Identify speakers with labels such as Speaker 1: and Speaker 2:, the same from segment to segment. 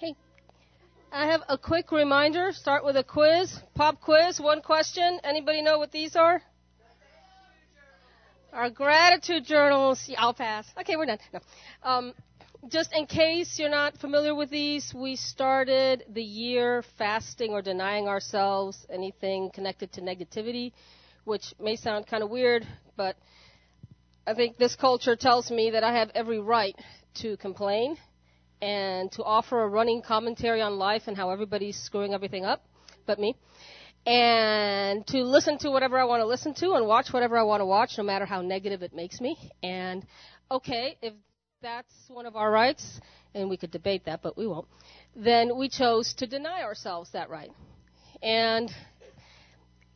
Speaker 1: Hey, I have a quick reminder. Start with a quiz, pop quiz. One question. Anybody know what these are? Our gratitude journals. Yeah, I'll pass. Okay, we're done. No. Um, just in case you're not familiar with these, we started the year fasting or denying ourselves anything connected to negativity, which may sound kind of weird, but I think this culture tells me that I have every right to complain and to offer a running commentary on life and how everybody's screwing everything up but me. And to listen to whatever I want to listen to and watch whatever I want to watch, no matter how negative it makes me. And okay, if that's one of our rights, and we could debate that, but we won't, then we chose to deny ourselves that right. And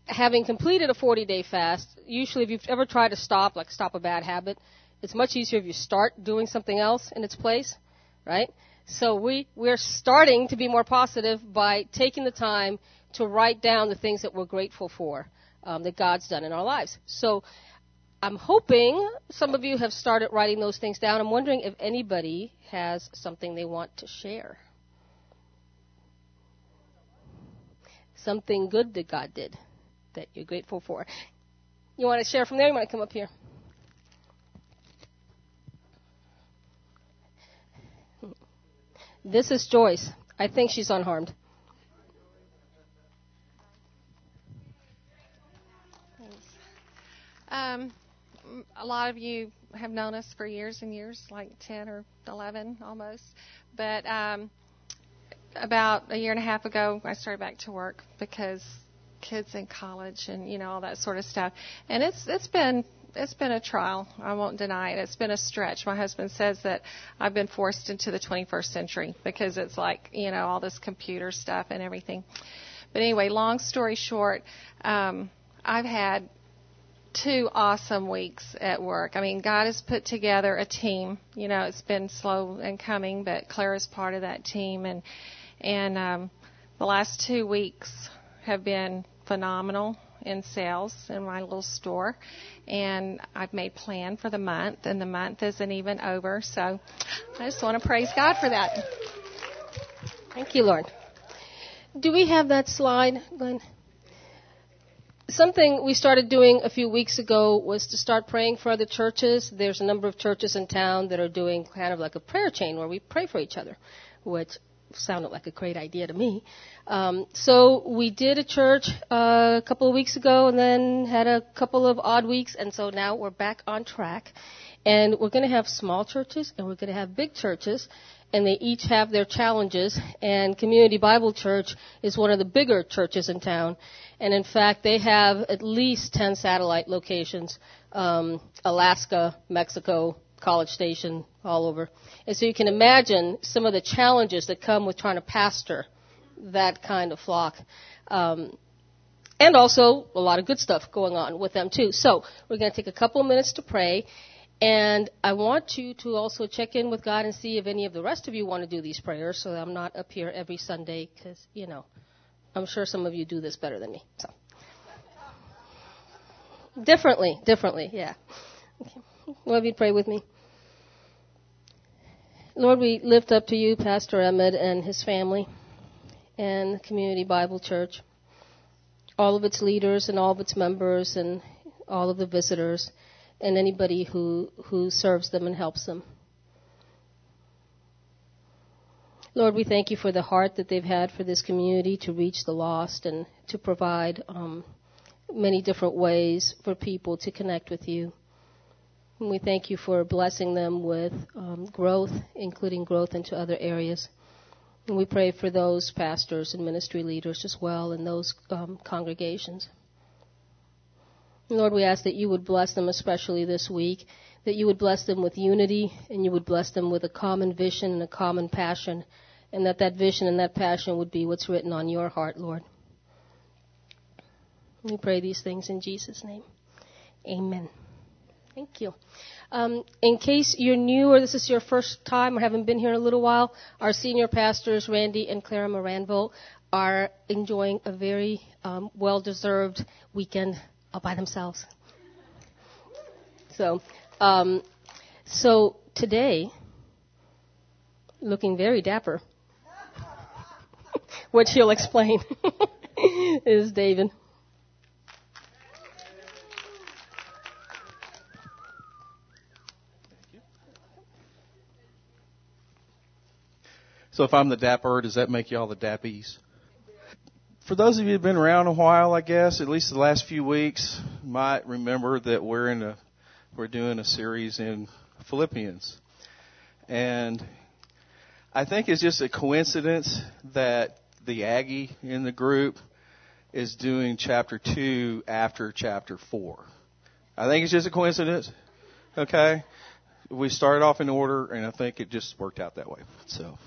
Speaker 1: having completed a 40 day fast, usually if you've ever tried to stop, like stop a bad habit, it's much easier if you start doing something else in its place, right? So we, we're starting to be more positive by taking the time to write down the things that we're grateful for um, that God's done in our lives. So I'm hoping some of you have started writing those things down. I'm wondering if anybody has something they want to share. Something good that God did that you're grateful for. You want to share from there? You want to come up here? This is Joyce. I think she's unharmed.
Speaker 2: Um, a lot of you have known us for years and years, like 10 or 11 almost. But um, about a year and a half ago, I started back to work because kids in college and you know all that sort of stuff. And it's it's been it's been a trial. I won't deny it. It's been a stretch. My husband says that I've been forced into the 21st century because it's like you know all this computer stuff and everything. But anyway, long story short, um, I've had two awesome weeks at work. I mean, God has put together a team. You know, it's been slow in coming, but Clara's part of that team, and and um, the last two weeks have been phenomenal in sales in my little store. And I've made plan for the month, and the month isn't even over. So I just want to praise God for that.
Speaker 1: Thank you, Lord. Do we have that slide, Glenn? Something we started doing a few weeks ago was to start praying for other churches. There's a number of churches in town that are doing kind of like a prayer chain where we pray for each other, which sounded like a great idea to me. Um, so we did a church uh, a couple of weeks ago, and then had a couple of odd weeks, and so now we're back on track. And we're going to have small churches, and we're going to have big churches, and they each have their challenges. And Community Bible Church is one of the bigger churches in town, and in fact, they have at least 10 satellite locations: um, Alaska, Mexico, College Station, all over. And so you can imagine some of the challenges that come with trying to pastor that kind of flock. Um, and also a lot of good stuff going on with them too. So we're going to take a couple of minutes to pray. And I want you to also check in with God and see if any of the rest of you want to do these prayers so I'm not up here every Sunday because, you know, I'm sure some of you do this better than me. So. Differently, differently, yeah. Okay. Of you pray with me. Lord, we lift up to you Pastor Emmett and his family and Community Bible Church, all of its leaders and all of its members and all of the visitors and anybody who, who serves them and helps them. Lord, we thank you for the heart that they've had for this community to reach the lost and to provide um, many different ways for people to connect with you. And we thank you for blessing them with um, growth, including growth into other areas. And we pray for those pastors and ministry leaders as well in those um, congregations. Lord, we ask that you would bless them especially this week, that you would bless them with unity and you would bless them with a common vision and a common passion, and that that vision and that passion would be what's written on your heart, Lord. We pray these things in Jesus' name. Amen. Thank you. Um, in case you're new or this is your first time or haven't been here in a little while, our senior pastors, Randy and Clara Moranville, are enjoying a very um, well-deserved weekend all by themselves. So, um, so today, looking very dapper. which he'll explain, is David.
Speaker 3: So if I'm the dapper, does that make you all the dappies? For those of you who've been around a while, I guess, at least the last few weeks, might remember that we're in a we're doing a series in Philippians. And I think it's just a coincidence that the Aggie in the group is doing chapter 2 after chapter 4. I think it's just a coincidence. Okay? We started off in order and I think it just worked out that way. So,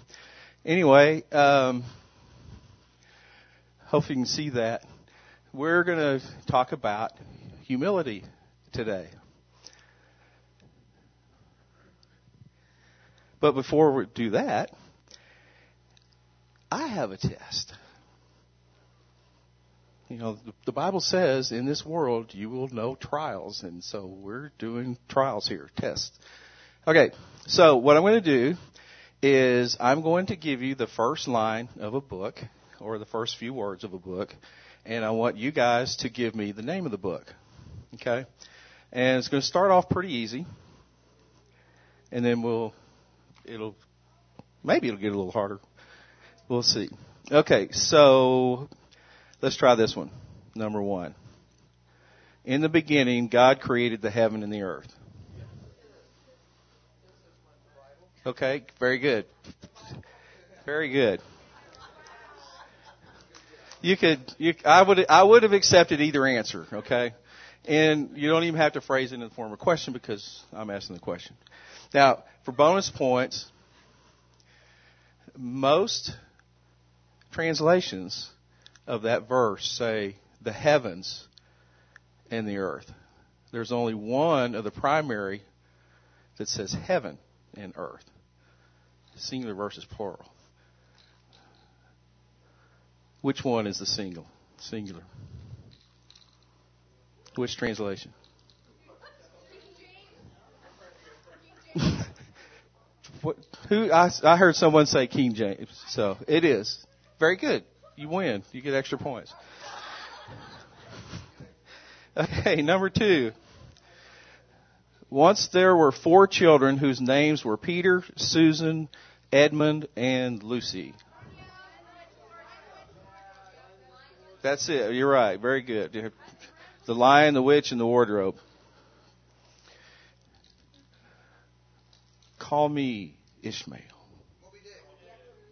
Speaker 3: Anyway, um, hope you can see that. We're going to talk about humility today. But before we do that, I have a test. You know, the Bible says in this world you will know trials, and so we're doing trials here, tests. Okay, so what I'm going to do is I'm going to give you the first line of a book or the first few words of a book, and I want you guys to give me the name of the book. Okay? And it's going to start off pretty easy, and then we'll, it'll, maybe it'll get a little harder. We'll see. Okay, so let's try this one. Number one. In the beginning, God created the heaven and the earth. Okay, very good. Very good. You could, you, I would, I would have accepted either answer. Okay, and you don't even have to phrase it in the form of a question because I'm asking the question. Now, for bonus points, most translations of that verse say the heavens and the earth. There's only one of the primary that says heaven and earth singular versus plural. Which one is the single? Singular. Which translation? what, who I, I heard someone say King James, so it is very good. You win. You get extra points. Okay, number two. Once there were four children whose names were Peter, Susan, Edmund, and Lucy. That's it. You're right. Very good. The lion, the witch, and the wardrobe. Call me Ishmael.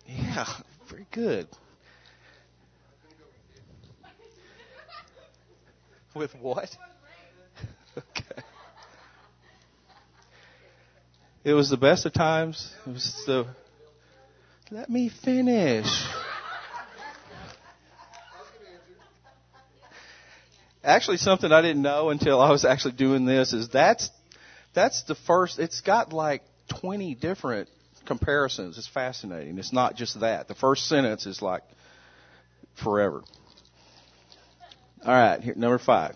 Speaker 3: Yeah, very good. With what? It was the best of times. It was the. Let me finish. Actually, something I didn't know until I was actually doing this is that's that's the first. It's got like 20 different comparisons. It's fascinating. It's not just that. The first sentence is like forever. All right, here, number five.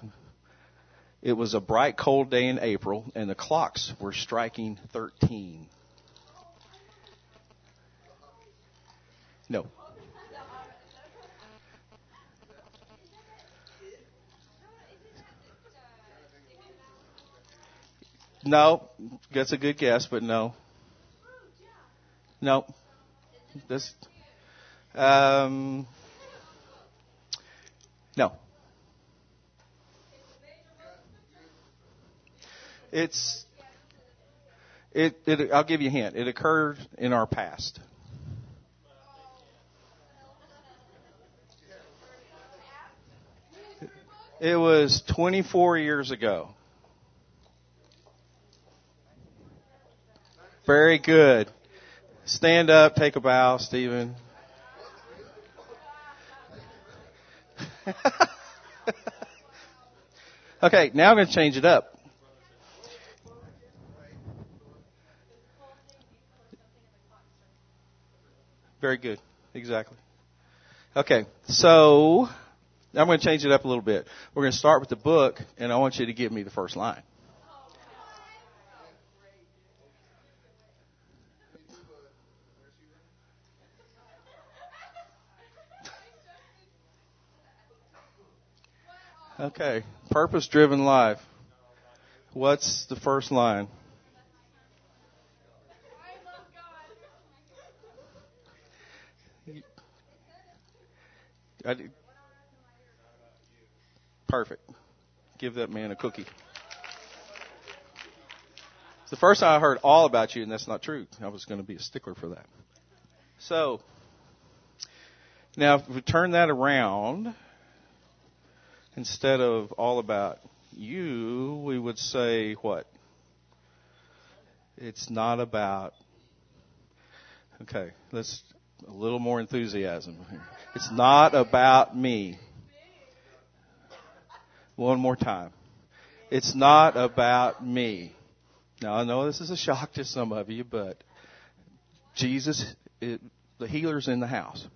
Speaker 3: It was a bright, cold day in April, and the clocks were striking 13. No. No, that's a good guess, but no. No. This. Um. No. It's it, it I'll give you a hint. It occurred in our past. It was 24 years ago. Very good. Stand up, take a bow, Stephen. okay, now I'm going to change it up. Very good. Exactly. Okay, so I'm going to change it up a little bit. We're going to start with the book, and I want you to give me the first line. Okay, purpose driven life. What's the first line? Perfect. Give that man a cookie. It's the first time I heard all about you, and that's not true. I was going to be a stickler for that. So, now if we turn that around, instead of all about you, we would say what? It's not about. Okay, let's a little more enthusiasm. It's not about me. One more time. It's not about me. Now I know this is a shock to some of you, but Jesus, it, the healer's in the house.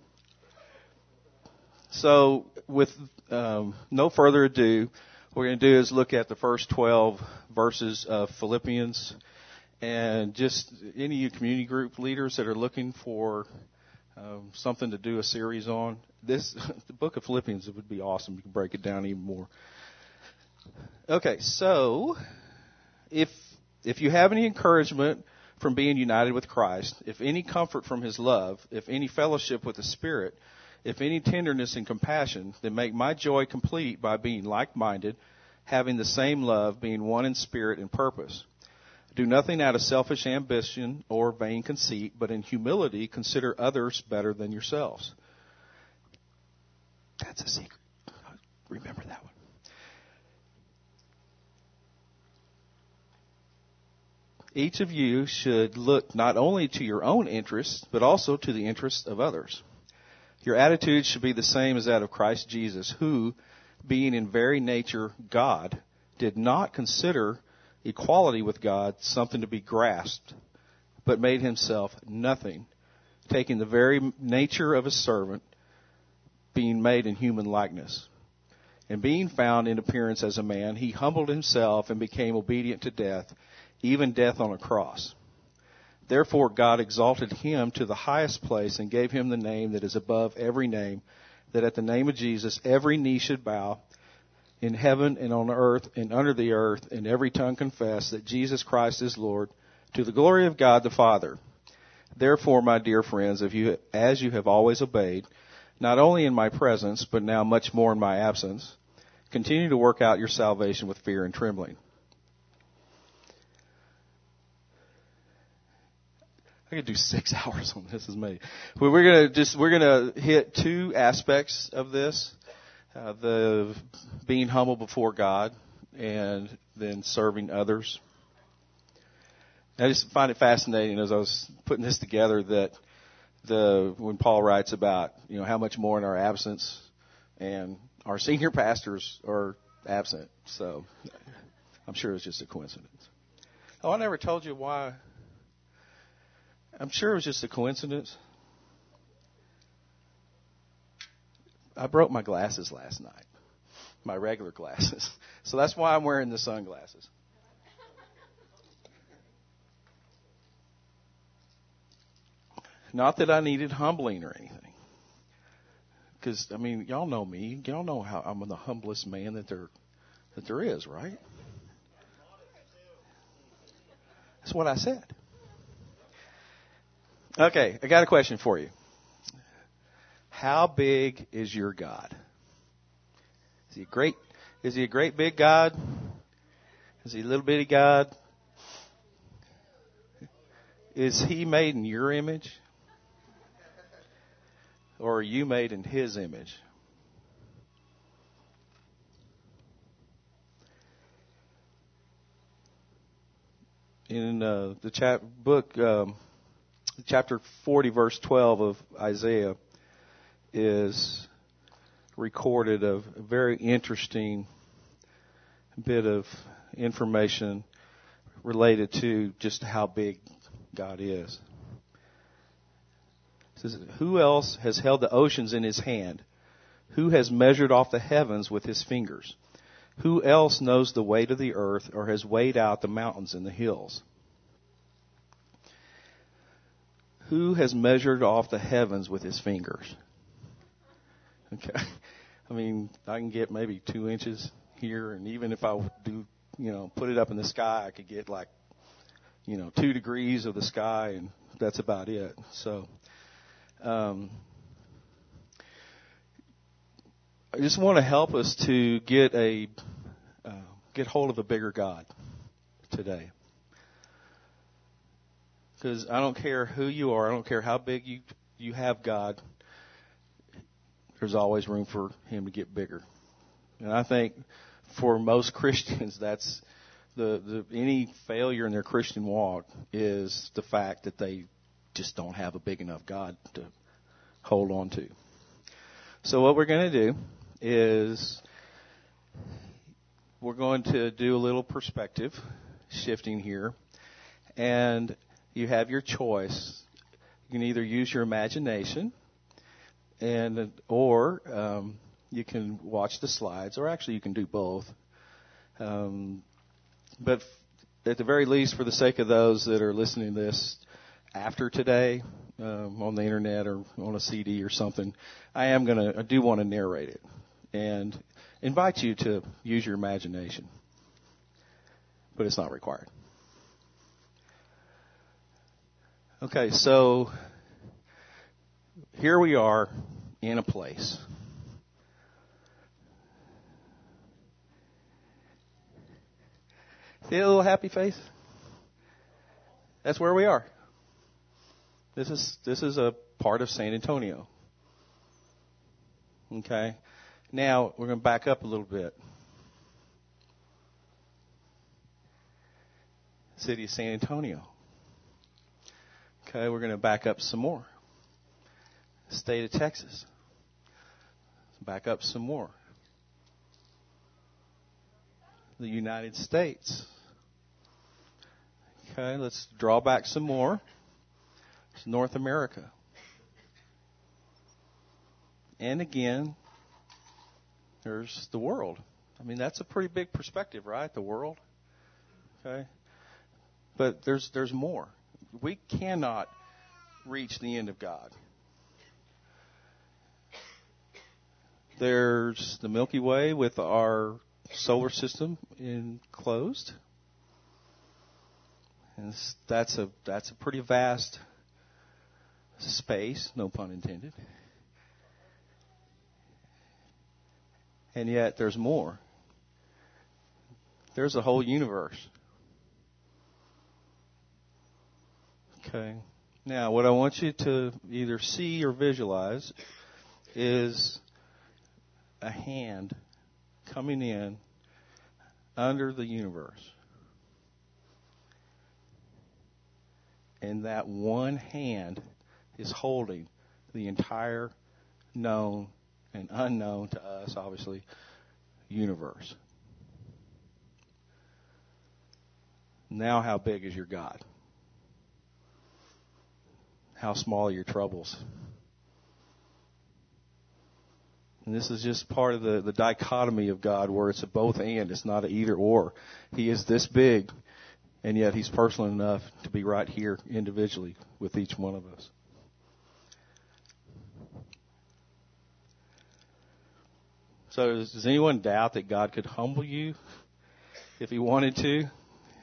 Speaker 3: So with um, no further ado, what we're going to do is look at the first 12 verses of Philippians and just any of you community group leaders that are looking for um, something to do a series on. This the book of Philippians it would be awesome. You can break it down even more. Okay, so if if you have any encouragement from being united with Christ, if any comfort from His love, if any fellowship with the Spirit, if any tenderness and compassion, then make my joy complete by being like-minded, having the same love, being one in spirit and purpose. Do nothing out of selfish ambition or vain conceit, but in humility consider others better than yourselves. That's a secret. Remember that one. Each of you should look not only to your own interests, but also to the interests of others. Your attitude should be the same as that of Christ Jesus, who, being in very nature God, did not consider equality with God something to be grasped, but made himself nothing, taking the very nature of a servant, being made in human likeness. And being found in appearance as a man, he humbled himself and became obedient to death, even death on a cross. Therefore God exalted him to the highest place and gave him the name that is above every name, that at the name of Jesus every knee should bow in heaven and on earth and under the earth, and every tongue confess that Jesus Christ is Lord, to the glory of God the Father. Therefore, my dear friends, if you, as you have always obeyed, not only in my presence, but now much more in my absence, continue to work out your salvation with fear and trembling. I could do six hours on this. Is me. We're gonna just we're gonna hit two aspects of this uh, the being humble before God and then serving others. I just find it fascinating as I was putting this together that the when Paul writes about you know how much more in our absence and our senior pastors are absent. So I'm sure it's just a coincidence. Oh, I never told you why. I'm sure it was just a coincidence. I broke my glasses last night, my regular glasses. So that's why I'm wearing the sunglasses. Not that I needed humbling or anything. Because I mean, y'all know me. Y'all know how I'm the humblest man that there that there is, right? That's what I said. Okay, I got a question for you. How big is your God? Is he a great is he a great big God? Is he a little bitty God? Is he made in your image? Or are you made in his image? In uh, the chap- book, um, chapter 40, verse 12 of Isaiah, is recorded a very interesting bit of information related to just how big God is. It says, Who else has held the oceans in his hand? Who has measured off the heavens with his fingers? Who else knows the weight of the earth or has weighed out the mountains and the hills? Who has measured off the heavens with his fingers? Okay. I mean, I can get maybe two inches here, and even if I do, you know, put it up in the sky, I could get like, you know, two degrees of the sky, and that's about it. So, um, I just want to help us to get a uh, get hold of a bigger God today. Because I don't care who you are, I don't care how big you you have God. There's always room for Him to get bigger, and I think for most Christians, that's the, the any failure in their Christian walk is the fact that they just don't have a big enough God to hold on to. So what we're going to do is we're going to do a little perspective shifting here, and you have your choice. You can either use your imagination, and or um, you can watch the slides, or actually you can do both. Um, but at the very least, for the sake of those that are listening to this after today um, on the internet or on a CD or something, I am gonna, I do want to narrate it and invite you to use your imagination, but it's not required. Okay, so here we are in a place. See a little happy face? That's where we are. This is this is a part of San Antonio. Okay. Now we're going to back up a little bit. City of San Antonio. Okay, we're going to back up some more. State of Texas. Back up some more. The United States. Okay, let's draw back some more. It's North America. And again, there's the world. I mean, that's a pretty big perspective, right? The world. Okay? But there's there's more. We cannot reach the end of God. There's the Milky Way with our solar system enclosed. And that's a that's a pretty vast space, no pun intended. And yet there's more. There's a whole universe. Okay. Now, what I want you to either see or visualize is a hand coming in under the universe. And that one hand is holding the entire known and unknown to us, obviously, universe. Now, how big is your God? How small are your troubles? And this is just part of the, the dichotomy of God where it's a both and, it's not an either or. He is this big, and yet He's personal enough to be right here individually with each one of us. So does anyone doubt that God could humble you if he wanted to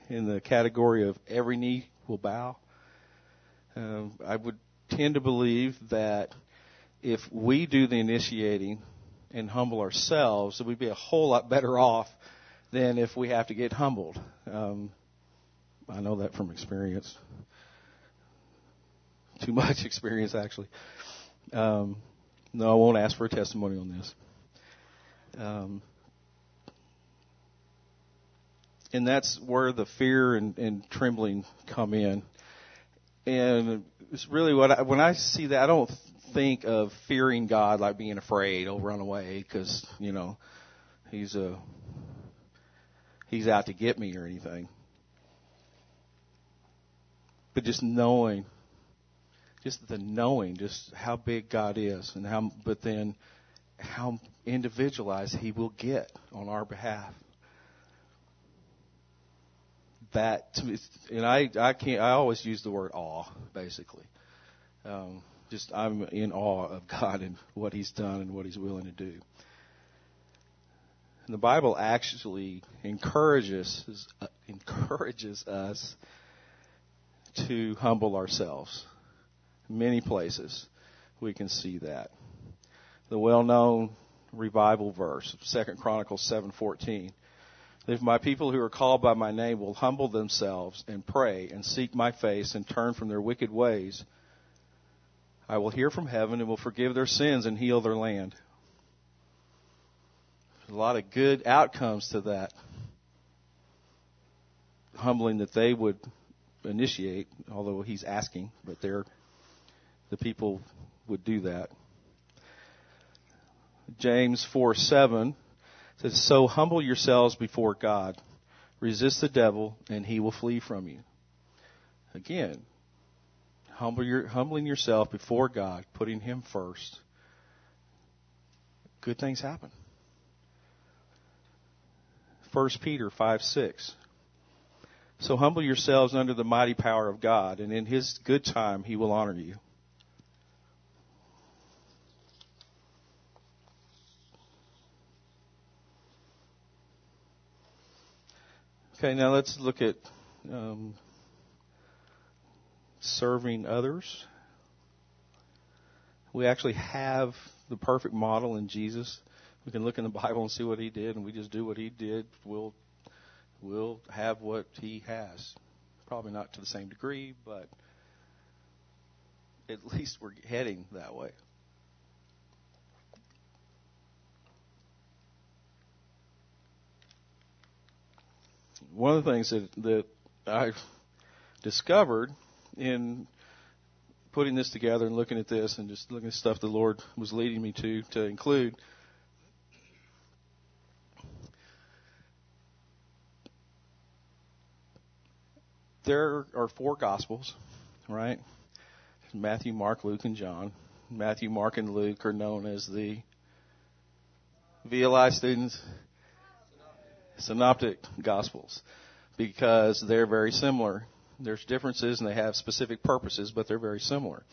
Speaker 3: in the category of every knee will bow? Um, I would tend to believe that if we do the initiating and humble ourselves, we'd be a whole lot better off than if we have to get humbled. Um, I know that from experience. Too much experience, actually. Um, no, I won't ask for a testimony on this. Um, and that's where the fear and, and trembling come in. And it's really what I, when I see that, I don't think of fearing God like being afraid, oh, run away, because you know he's a he's out to get me or anything. But just knowing, just the knowing, just how big God is, and how, but then how individualized He will get on our behalf. That, to me, and I, I can't, I always use the word awe, basically. Um, just, I'm in awe of God and what He's done and what He's willing to do. And the Bible actually encourages uh, encourages us to humble ourselves. Many places we can see that. The well-known revival verse, Second Chronicles 7:14. If my people who are called by my name will humble themselves and pray and seek my face and turn from their wicked ways, I will hear from heaven and will forgive their sins and heal their land. A lot of good outcomes to that. Humbling that they would initiate, although he's asking, but they're, the people would do that. James 4 7 says, So humble yourselves before God. Resist the devil, and he will flee from you. Again, humble your, humbling yourself before God, putting him first. Good things happen. 1 Peter 5 6. So humble yourselves under the mighty power of God, and in his good time he will honor you. Okay, now let's look at um, serving others. We actually have the perfect model in Jesus. We can look in the Bible and see what he did, and we just do what he did. We'll we'll have what he has. Probably not to the same degree, but at least we're heading that way. one of the things that that I discovered in putting this together and looking at this and just looking at stuff the Lord was leading me to to include. There are four gospels, right? Matthew, Mark, Luke, and John. Matthew, Mark, and Luke are known as the VLI students synoptic gospels because they're very similar. There's differences and they have specific purposes, but they're very similar.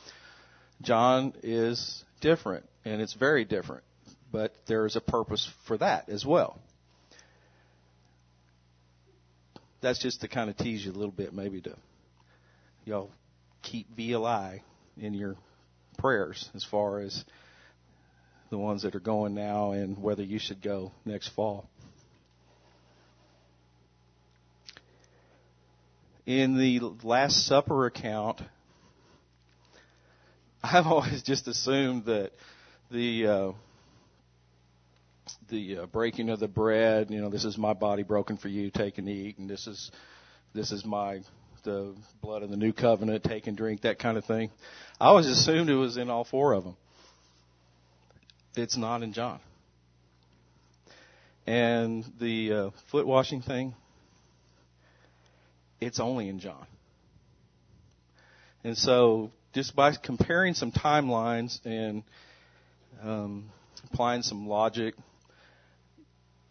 Speaker 3: John is different and it's very different, but there is a purpose for that as well. That's just to kind of tease you a little bit, maybe to y'all keep VLI in your prayers as far as the ones that are going now and whether you should go next fall. In the Last Supper account, I've always just assumed that the uh, the uh, breaking of the bread, you know, this is my body broken for you, take and eat, and this is this is my the blood of the new covenant, take and drink, that kind of thing. I always assumed it was in all four of them. It's not in John. And the uh, foot washing thing, it's only in John. And so, just by comparing some timelines and um, applying some logic,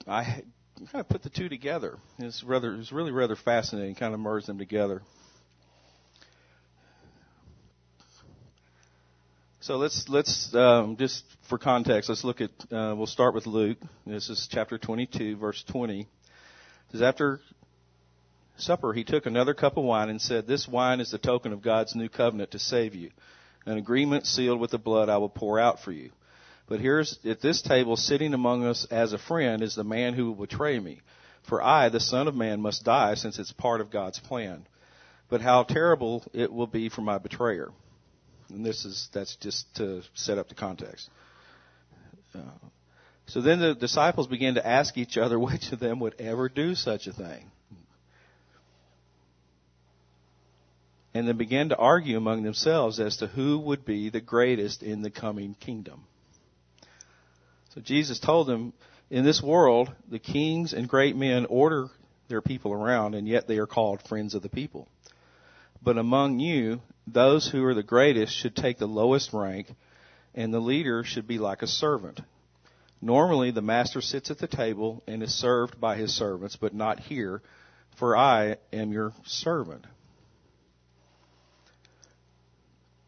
Speaker 3: I kind of put the two together. It's rather, it's really rather fascinating, kind of merge them together. So let's let's um, just for context, let's look at. Uh, we'll start with Luke. This is chapter 22, verse 20. It says after supper, he took another cup of wine and said, This wine is the token of God's new covenant to save you, an agreement sealed with the blood I will pour out for you. But here's at this table sitting among us as a friend is the man who will betray me. For I, the Son of Man, must die since it's part of God's plan. But how terrible it will be for my betrayer. And this is, that's just to set up the context. Uh, so then the disciples began to ask each other which of them would ever do such a thing. And they began to argue among themselves as to who would be the greatest in the coming kingdom. So Jesus told them, in this world, the kings and great men order their people around, and yet they are called friends of the people. But among you, those who are the greatest should take the lowest rank, and the leader should be like a servant. Normally, the master sits at the table and is served by his servants, but not here, for I am your servant.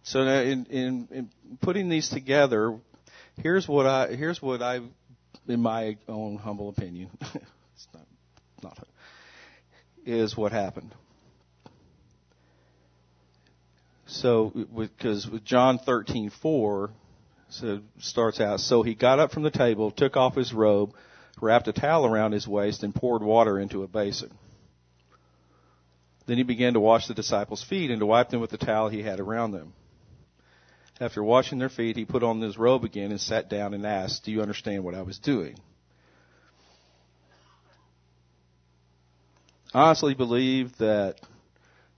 Speaker 3: So in, in, in putting these together, here's what I here's what I in my own humble opinion, it's not, not is what happened. So, because with John thirteen four, so starts out. So he got up from the table, took off his robe, wrapped a towel around his waist, and poured water into a basin. Then he began to wash the disciples' feet and to wipe them with the towel he had around them. After washing their feet, he put on his robe again and sat down and asked, Do you understand what I was doing? I honestly believe that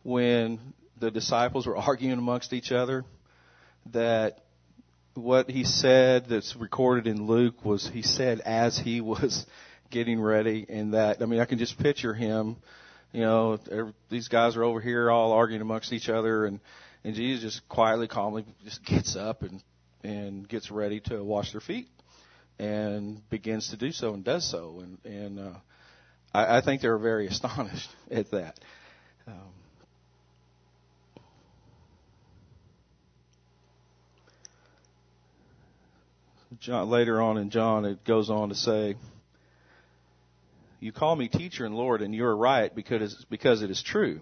Speaker 3: when the disciples were arguing amongst each other, that what he said that's recorded in Luke was he said as he was getting ready and that, I mean, I can just picture him, you know, these guys are over here all arguing amongst each other and, and Jesus just quietly, calmly just gets up and, and gets ready to wash their feet and begins to do so and does so. And, and, uh, I, I think they were very astonished at that. Um, John, later on in John, it goes on to say, You call me teacher and Lord, and you are right because, because it is true.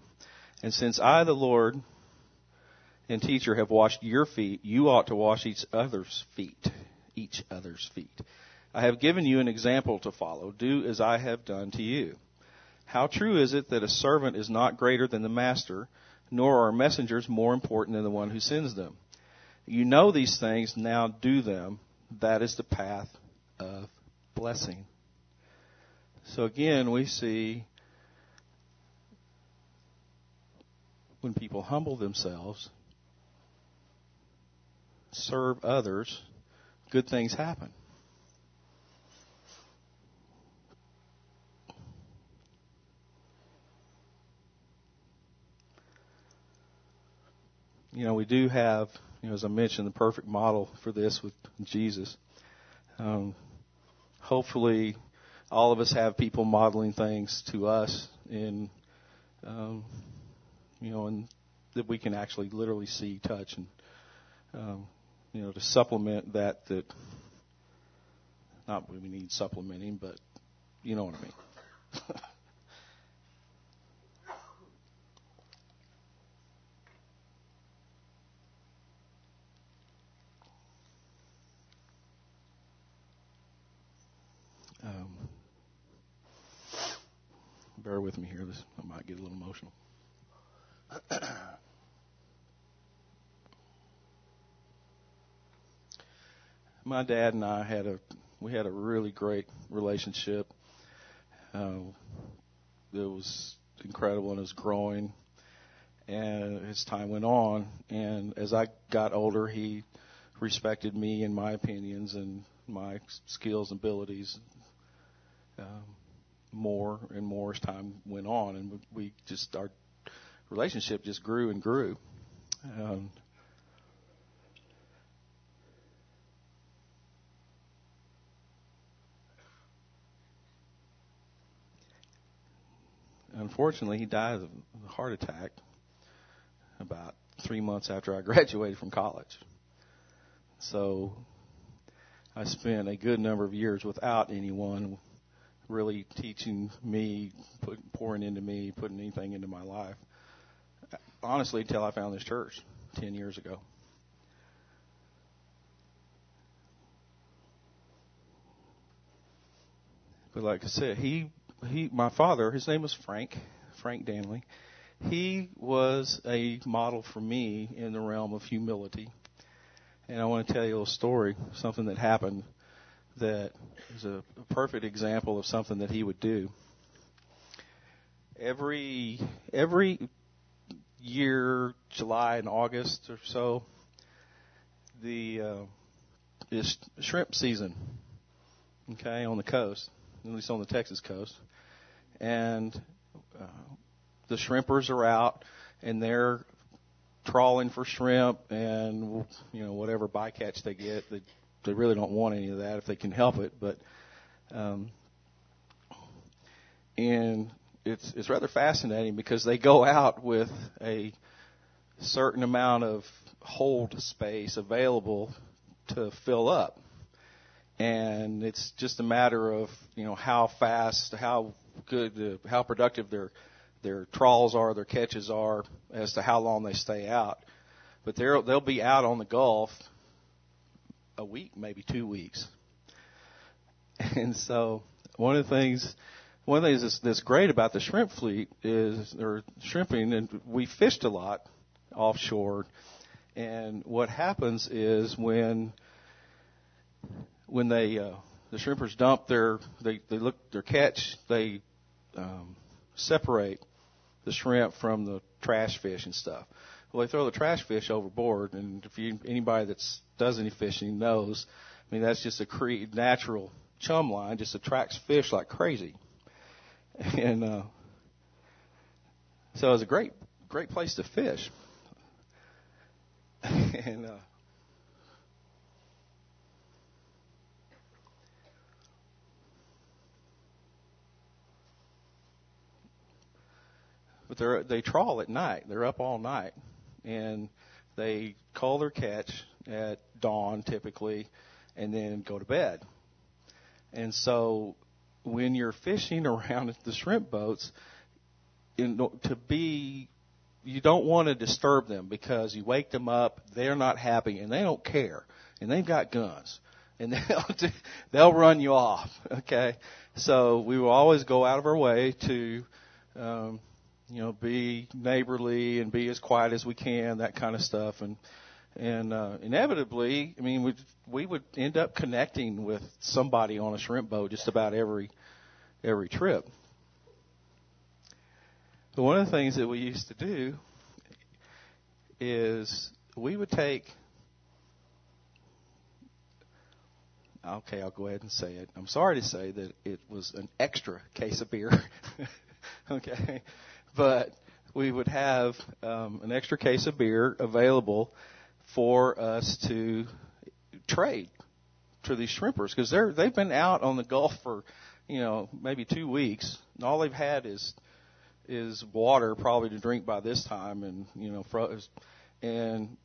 Speaker 3: And since I, the Lord and teacher, have washed your feet, you ought to wash each other's feet. Each other's feet. I have given you an example to follow. Do as I have done to you. How true is it that a servant is not greater than the master, nor are messengers more important than the one who sends them? You know these things, now do them that is the path of blessing. So again, we see when people humble themselves, serve others, good things happen. You know, we do have you know, as I mentioned, the perfect model for this with Jesus. Um, hopefully, all of us have people modeling things to us in, um, you know, and that we can actually literally see, touch, and um, you know, to supplement that. That not we need supplementing, but you know what I mean. um, bear with me here. This I might get a little emotional. My dad and I had a we had a really great relationship. Uh, it was incredible and it was growing. And as time went on, and as I got older, he respected me and my opinions and my skills and abilities. Um, more and more as time went on, and we just our relationship just grew and grew. Um, unfortunately, he died of a heart attack about three months after I graduated from college. So I spent a good number of years without anyone really teaching me, put, pouring into me, putting anything into my life. Honestly, until I found this church 10 years ago. But like I said, he, he, my father, his name was Frank, Frank Dannelley. He was a model for me in the realm of humility. And I want to tell you a little story, something that happened that is a, perfect example of something that he would do. Every every year, July and August or so, the uh, is shrimp season. Okay, on the coast, at least on the Texas coast, and uh, the shrimpers are out and they're trawling for shrimp and you know whatever bycatch they get, they they really don't want any of that if they can help it. But um, and it's it's rather fascinating because they go out with a certain amount of hold space available to fill up. And it's just a matter of you know how fast, how good, the, how productive their their trawls are, their catches are, as to how long they stay out. But they'll they'll be out on the Gulf a week, maybe two weeks. And so one of the things one of the things that's, that's great about the shrimp fleet is they're shrimping, and we fished a lot offshore. And what happens is when when they uh, the shrimpers dump their they they look their catch they um, separate the shrimp from the trash fish and stuff. Well, they throw the trash fish overboard, and if you anybody that's does any fishing knows, I mean that's just a cre- natural chum line, just attracts fish like crazy, and uh, so it's a great great place to fish. and uh, but they they trawl at night. They're up all night, and they call their catch at dawn typically, and then go to bed. And so, when you're fishing around the shrimp boats, in, to be you don't want to disturb them because you wake them up, they're not happy, and they don't care, and they've got guns, and they'll they'll run you off. Okay, so we will always go out of our way to um, you know, be neighborly and be as quiet as we can, that kind of stuff. And and uh, inevitably, I mean, we we would end up connecting with somebody on a shrimp boat just about every every trip. But one of the things that we used to do is we would take. Okay, I'll go ahead and say it. I'm sorry to say that it was an extra case of beer. okay but we would have um, an extra case of beer available for us to trade to these shrimpers because they're they've been out on the Gulf for you know maybe two weeks and all they've had is is water probably to drink by this time and you know froze and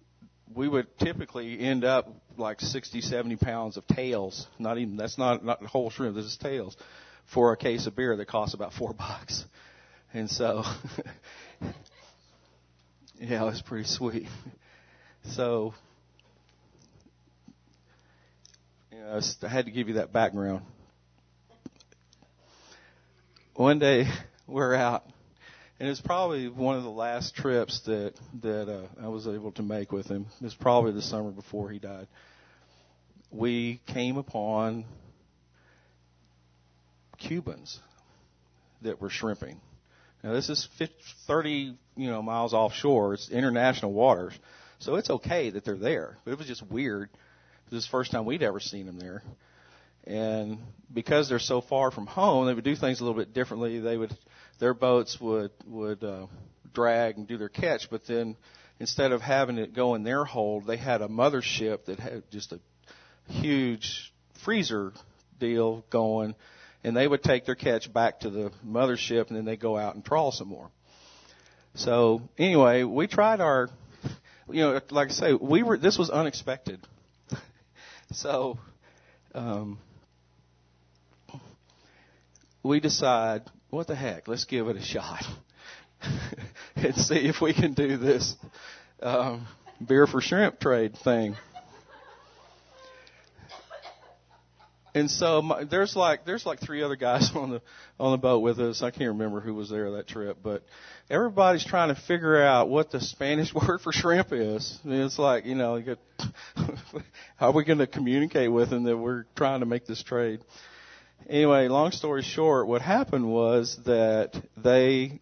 Speaker 3: we would typically end up like 60 70 pounds of tails not even that's not not whole shrimp this is tails for a case of beer that costs about four bucks and so, yeah, it was pretty sweet. So, you know, I had to give you that background. One day we're out, and it's probably one of the last trips that that uh, I was able to make with him. It was probably the summer before he died. We came upon Cubans that were shrimping now this is 50, 30, you know, miles offshore. It's international waters, so it's okay that they're there. But it was just weird. This is the first time we'd ever seen them there, and because they're so far from home, they would do things a little bit differently. They would, their boats would would uh, drag and do their catch, but then instead of having it go in their hold, they had a mothership that had just a huge freezer deal going and they would take their catch back to the mothership and then they go out and trawl some more. So anyway, we tried our, you know, like I say, we were, this was unexpected. so, um, we decide, what the heck, let's give it a shot and see if we can do this um, beer for shrimp trade thing. And so my, there's like there's like three other guys on the on the boat with us. I can't remember who was there that trip, but everybody's trying to figure out what the Spanish word for shrimp is. And it's like you know, you get, how are we going to communicate with them that we're trying to make this trade? Anyway, long story short, what happened was that they,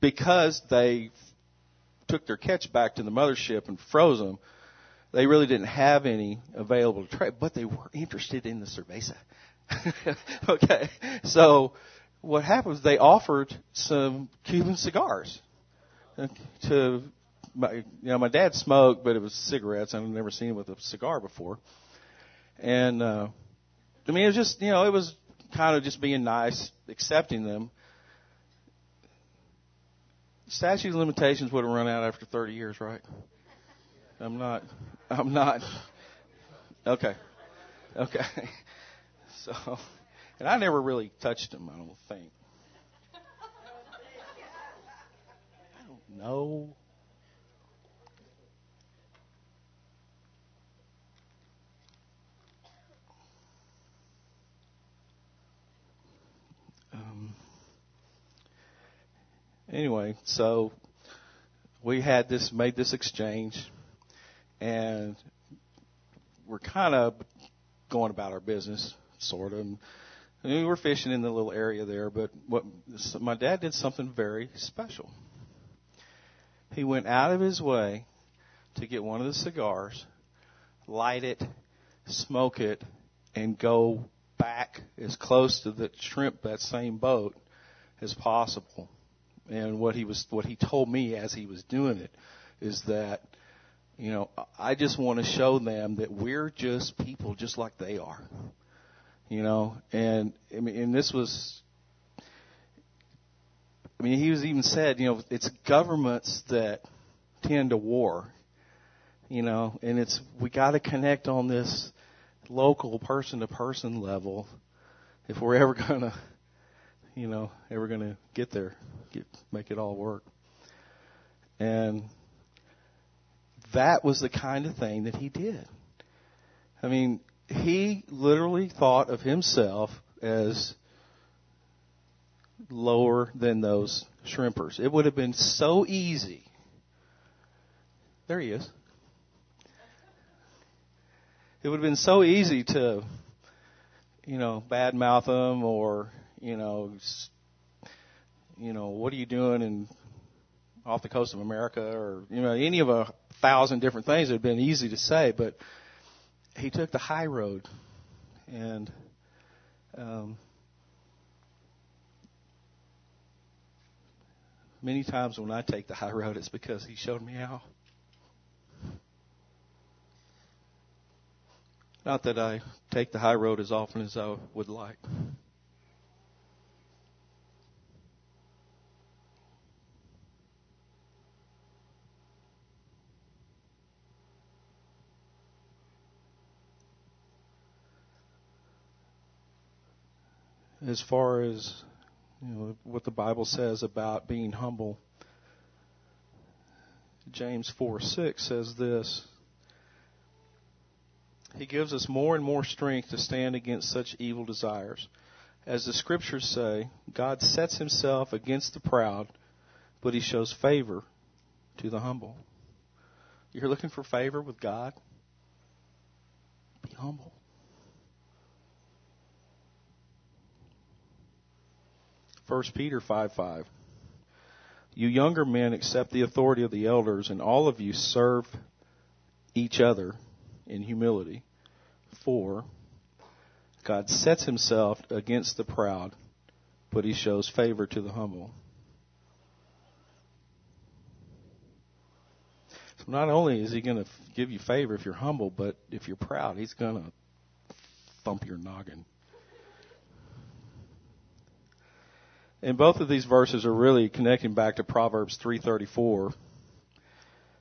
Speaker 3: because they took their catch back to the mothership and froze them they really didn't have any available to trade, but they were interested in the cerveza. okay, so what happened was they offered some Cuban cigars to my, you know, my dad smoked, but it was cigarettes. I've never seen him with a cigar before. And, uh, I mean, it was just, you know, it was kind of just being nice, accepting them. Statute of limitations would have run out after 30 years, right? I'm not, I'm not. Okay. Okay. So, and I never really touched him, I don't think. I don't know. Um, anyway, so we had this, made this exchange, and we're kind of going about our business, sort of. And we were fishing in the little area there, but what my dad did something very special. He went out of his way to get one of the cigars, light it, smoke it, and go back as close to the shrimp that same boat as possible. And what he was, what he told me as he was doing it, is that you know, I just want to show them that we're just people just like they are. You know, and I mean, and this was, I mean, he was even said, you know, it's governments that tend to war. You know, and it's we got to connect on this local person to person level if we're ever gonna, you know, ever gonna get there, get make it all work. And that was the kind of thing that he did. I mean, he literally thought of himself as lower than those shrimpers. It would have been so easy. There he is. It would have been so easy to, you know, badmouth them or, you know, you know, what are you doing in off the coast of America or you know any of a thousand different things. It would have been easy to say, but he took the high road, and um, many times when I take the high road, it's because he showed me how. Not that I take the high road as often as I would like. As far as you know what the Bible says about being humble. James 4 6 says this He gives us more and more strength to stand against such evil desires. As the scriptures say, God sets himself against the proud, but he shows favor to the humble. You're looking for favor with God? Be humble. 1 Peter 5 5. You younger men accept the authority of the elders, and all of you serve each other in humility. For God sets himself against the proud, but he shows favor to the humble. So not only is he going to give you favor if you're humble, but if you're proud, he's going to thump your noggin. And both of these verses are really connecting back to Proverbs 3:34,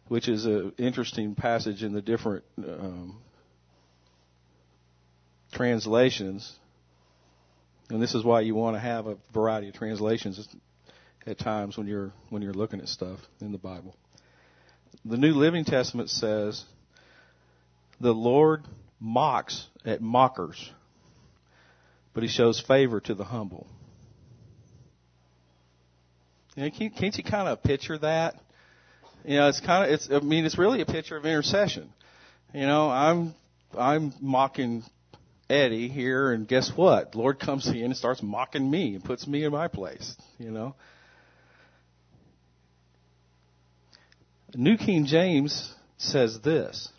Speaker 3: which is an interesting passage in the different um, translations. And this is why you want to have a variety of translations at times when you're when you're looking at stuff in the Bible. The New Living Testament says, "The Lord mocks at mockers, but he shows favor to the humble." You know, can't, can't you kind of picture that? You know, it's kind of, it's, I mean, it's really a picture of intercession. You know, I'm, I'm mocking Eddie here, and guess what? Lord comes in and starts mocking me and puts me in my place, you know. New King James says this.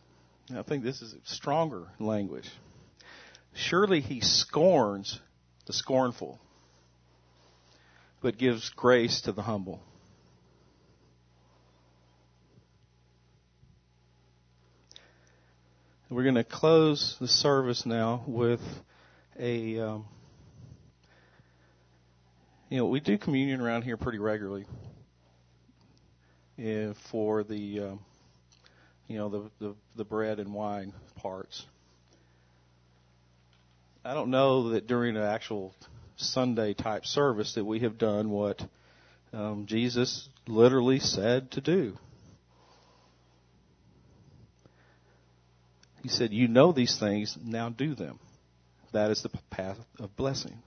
Speaker 3: I think this is stronger language. Surely he scorns the scornful but gives grace to the humble. We're going to close the service now with a, um, you know, we do communion around here pretty regularly uh, for the, um, you know, the, the, the bread and wine parts. I don't know that during an actual Sunday type service that we have done what um, Jesus literally said to do. He said, You know these things, now do them. That is the path of blessing.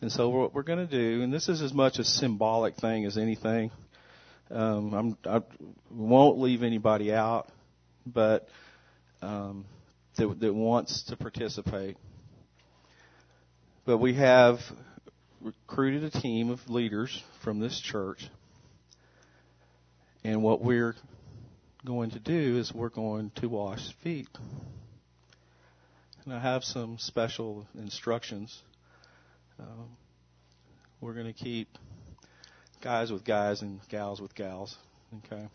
Speaker 3: And so what we're going to do, and this is as much a symbolic thing as anything. Um, I'm, I won't leave anybody out, but um, that, that wants to participate. But we have recruited a team of leaders from this church, and what we're going to do is we're going to wash feet. And I have some special instructions. Um, we're going to keep guys with guys and gals with gals. Okay.